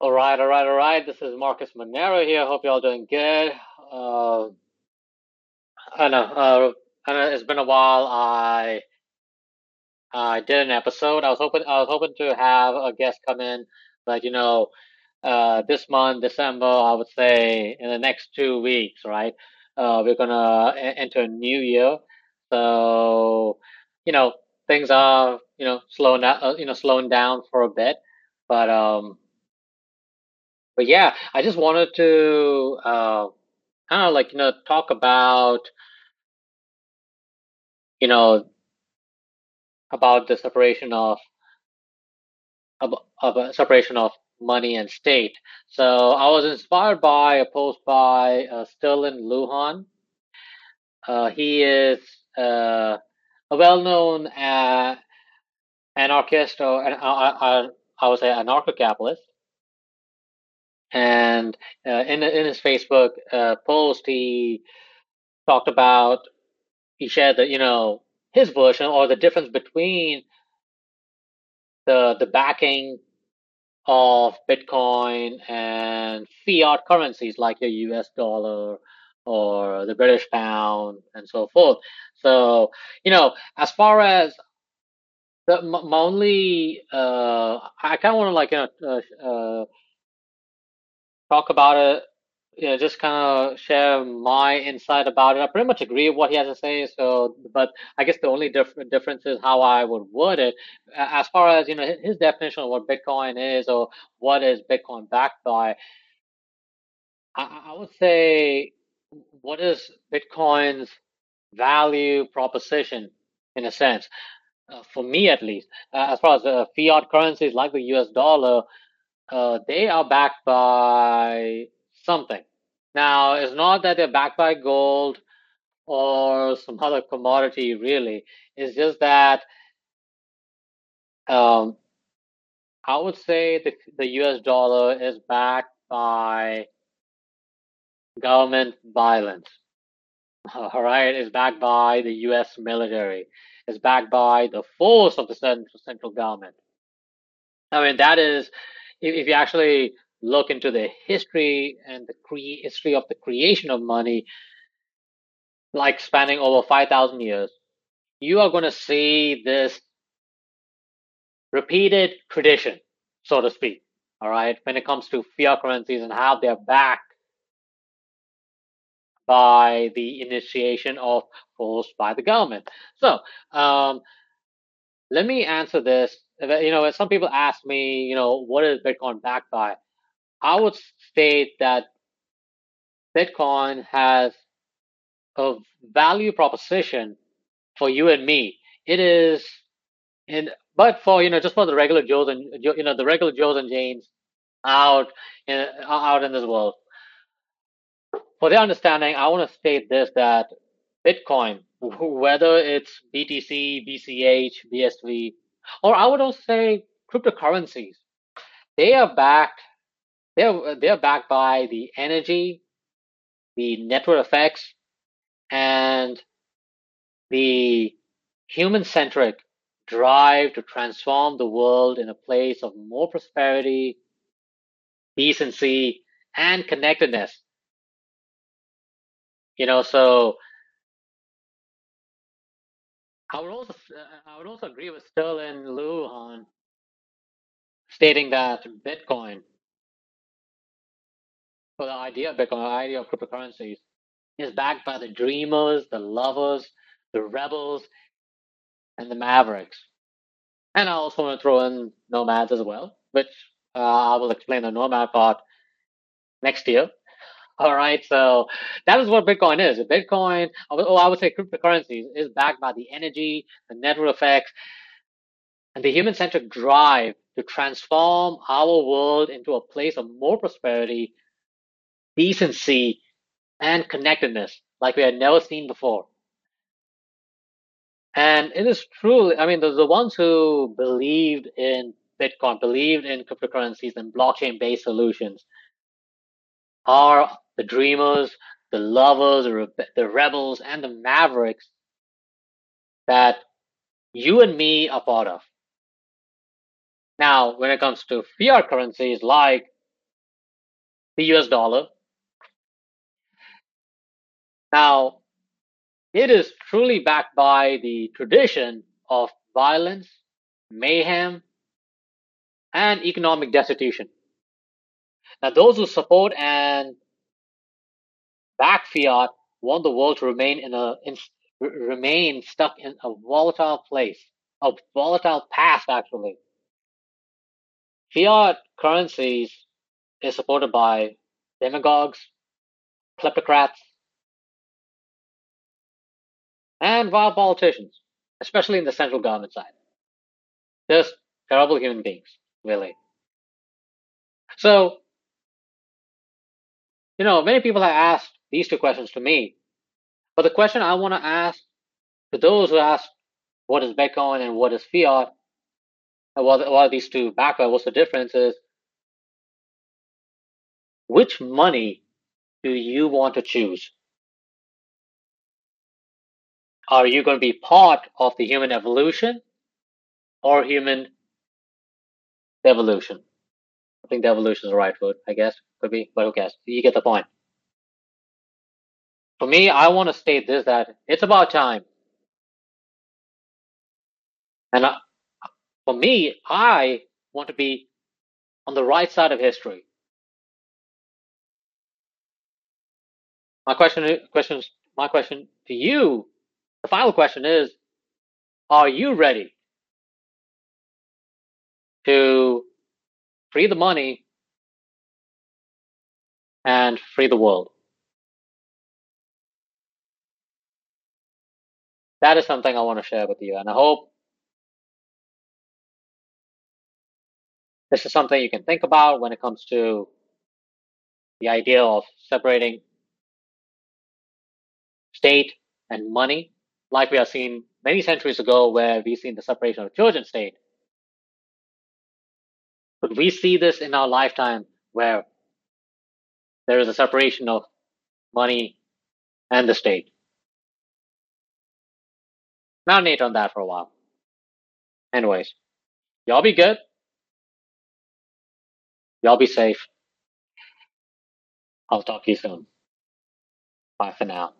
All right, all right, all right. This is Marcus Monero here. Hope you're all doing good. Uh, I know, uh, I know it's been a while. I I did an episode. I was hoping I was hoping to have a guest come in, but you know, uh, this month, December, I would say in the next two weeks, right? Uh, we're gonna enter a new year, so you know, things are you know slowing down, uh, you know, slowing down for a bit, but um. But yeah, I just wanted to uh, kind of like you know talk about you know about the separation of of, of a separation of money and state. So I was inspired by a post by uh, Sterlin Lujan. Uh, he is uh, a well-known uh, anarchist or I, I, I would say anarcho-capitalist. And uh, in in his Facebook uh, post, he talked about he shared that you know his version or the difference between the the backing of Bitcoin and fiat currencies like the US dollar or the British pound and so forth. So, you know, as far as the my only uh I kind of want to like you know uh, uh talk about it you know, just kind of share my insight about it. I pretty much agree with what he has to say. So, but I guess the only diff difference is how I would word it. As far as, you know, his definition of what Bitcoin is or what is Bitcoin backed by, I, I would say, what is Bitcoin's value proposition in a sense? Uh, for me, at least, uh, as far as uh, fiat currencies like the US dollar, uh, they are backed by something. Now, it's not that they're backed by gold or some other commodity, really. It's just that um, I would say the, the US dollar is backed by government violence. All right, it's backed by the US military. It's backed by the force of the central, central government. I mean, that is, if, if you actually look into the history and the cre- history of the creation of money, like spanning over 5,000 years, you are going to see this repeated tradition, so to speak. All right, when it comes to fiat currencies and how they're backed by the initiation of force by the government. So, um, let me answer this. You know, some people ask me, you know, what is Bitcoin backed by? I would state that Bitcoin has a value proposition for you and me. It is in, but for, you know, just for the regular Joes and, you know, the regular Joes and Janes out in, out in this world. For their understanding, I want to state this, that Bitcoin, whether it's BTC, BCH, BSV, or I would also say cryptocurrencies, they are backed, they're, they're backed by the energy, the network effects, and the human-centric drive to transform the world in a place of more prosperity, decency, and connectedness. You know, so I would also I would also agree with Sterlin Lujan stating that Bitcoin, or the idea of Bitcoin, the idea of cryptocurrencies, is backed by the dreamers, the lovers, the rebels, and the mavericks. And I also want to throw in nomads as well, which uh, I will explain the nomad part next year. All right, so that is what Bitcoin is. Bitcoin, oh, I would say cryptocurrencies, is backed by the energy, the network effects, and the human centric drive to transform our world into a place of more prosperity, decency, and connectedness like we had never seen before. And it is true. I mean, the, the ones who believed in Bitcoin, believed in cryptocurrencies and blockchain based solutions are the dreamers, the lovers, the, rebe- the rebels, and the mavericks that you and me are part of. Now, when it comes to fiat currencies like the US dollar. Now, it is truly backed by the tradition of violence, mayhem, and economic destitution. Now, those who support and back fiat want the world to remain in a in, remain stuck in a volatile place, a volatile past actually. Fiat currencies is supported by demagogues, kleptocrats, and vile politicians, especially in the central government side. Just terrible human beings, really. So, you know, many people have asked these two questions to me, but the question I want to ask to those who ask what is Bitcoin and what is fiat, and what, what are these two background, what's the difference is, which money do you want to choose? Are you going to be part of the human evolution or human devolution? I think devolution is the right word, I guess. Could be, but who cares? You get the point. For me, I want to state this that it's about time. And I, for me, I want to be on the right side of history. My question, questions, my question to you the final question is, are you ready to free the money and free the world? That is something I want to share with you, and I hope this is something you can think about when it comes to the idea of separating state and money like we have seen many centuries ago where we've seen the separation of church and state. But we see this in our lifetime where there is a separation of money and the state. Marinate on that for a while. Anyways, y'all be good. Y'all be safe. I'll talk to you soon. Bye for now.